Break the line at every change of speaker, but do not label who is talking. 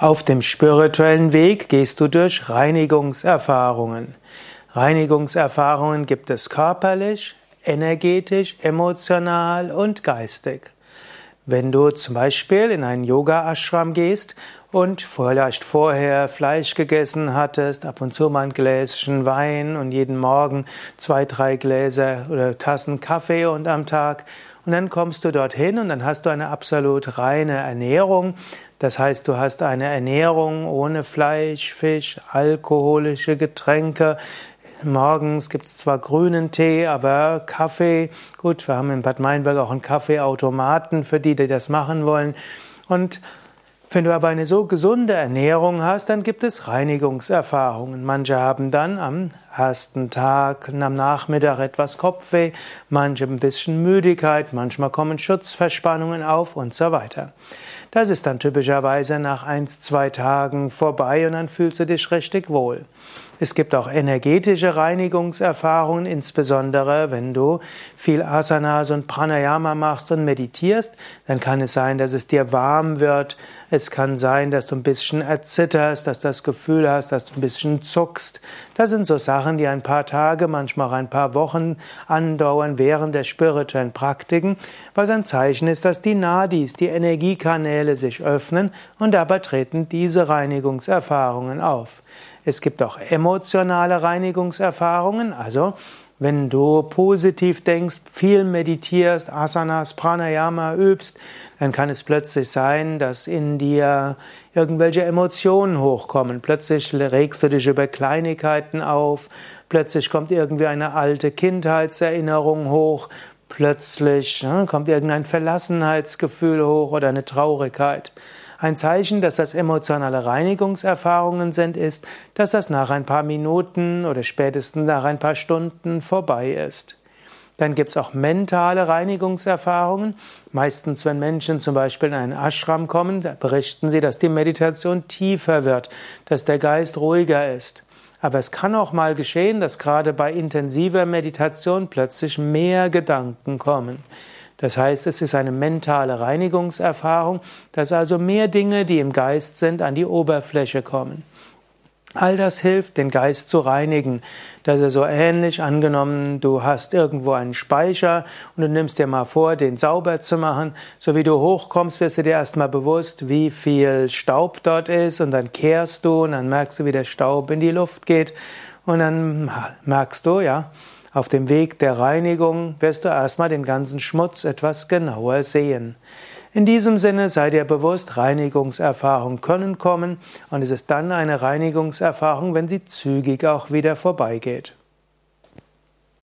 Auf dem spirituellen Weg gehst du durch Reinigungserfahrungen. Reinigungserfahrungen gibt es körperlich, energetisch, emotional und geistig. Wenn du zum Beispiel in einen Yoga-Ashram gehst und vielleicht vorher Fleisch gegessen hattest, ab und zu mal ein Gläschen Wein und jeden Morgen zwei, drei Gläser oder Tassen Kaffee und am Tag und dann kommst du dorthin und dann hast du eine absolut reine Ernährung. Das heißt, du hast eine Ernährung ohne Fleisch, Fisch, alkoholische Getränke. Morgens gibt es zwar grünen Tee, aber Kaffee. Gut, wir haben in Bad Meinberg auch einen Kaffeeautomaten für die, die das machen wollen. Und wenn du aber eine so gesunde Ernährung hast, dann gibt es Reinigungserfahrungen. Manche haben dann am ersten Tag am Nachmittag etwas Kopfweh, manche ein bisschen Müdigkeit, manchmal kommen Schutzverspannungen auf und so weiter. Das ist dann typischerweise nach eins, zwei Tagen vorbei und dann fühlst du dich richtig wohl. Es gibt auch energetische Reinigungserfahrungen, insbesondere wenn du viel Asanas und Pranayama machst und meditierst, dann kann es sein, dass es dir warm wird. Es kann sein, dass du ein bisschen erzitterst, dass du das Gefühl hast, dass du ein bisschen zuckst. Das sind so Sachen, die ein paar Tage, manchmal auch ein paar Wochen andauern während der spirituellen Praktiken, was ein Zeichen ist, dass die Nadis, die Energiekanäle sich öffnen und dabei treten diese Reinigungserfahrungen auf. Es gibt auch emotionale Reinigungserfahrungen, also wenn du positiv denkst, viel meditierst, Asanas, Pranayama übst, dann kann es plötzlich sein, dass in dir irgendwelche Emotionen hochkommen. Plötzlich regst du dich über Kleinigkeiten auf, plötzlich kommt irgendwie eine alte Kindheitserinnerung hoch, plötzlich ne, kommt irgendein Verlassenheitsgefühl hoch oder eine Traurigkeit. Ein Zeichen, dass das emotionale Reinigungserfahrungen sind, ist, dass das nach ein paar Minuten oder spätestens nach ein paar Stunden vorbei ist. Dann gibt es auch mentale Reinigungserfahrungen. Meistens, wenn Menschen zum Beispiel in einen Ashram kommen, berichten sie, dass die Meditation tiefer wird, dass der Geist ruhiger ist. Aber es kann auch mal geschehen, dass gerade bei intensiver Meditation plötzlich mehr Gedanken kommen. Das heißt, es ist eine mentale Reinigungserfahrung, dass also mehr Dinge, die im Geist sind, an die Oberfläche kommen. All das hilft, den Geist zu reinigen. Das ist so ähnlich angenommen, du hast irgendwo einen Speicher und du nimmst dir mal vor, den sauber zu machen. So wie du hochkommst, wirst du dir erstmal bewusst, wie viel Staub dort ist und dann kehrst du und dann merkst du, wie der Staub in die Luft geht und dann merkst du, ja, auf dem Weg der Reinigung wirst du erstmal den ganzen Schmutz etwas genauer sehen. In diesem Sinne sei dir bewusst, Reinigungserfahrungen können kommen und es ist dann eine Reinigungserfahrung, wenn sie zügig auch wieder vorbeigeht.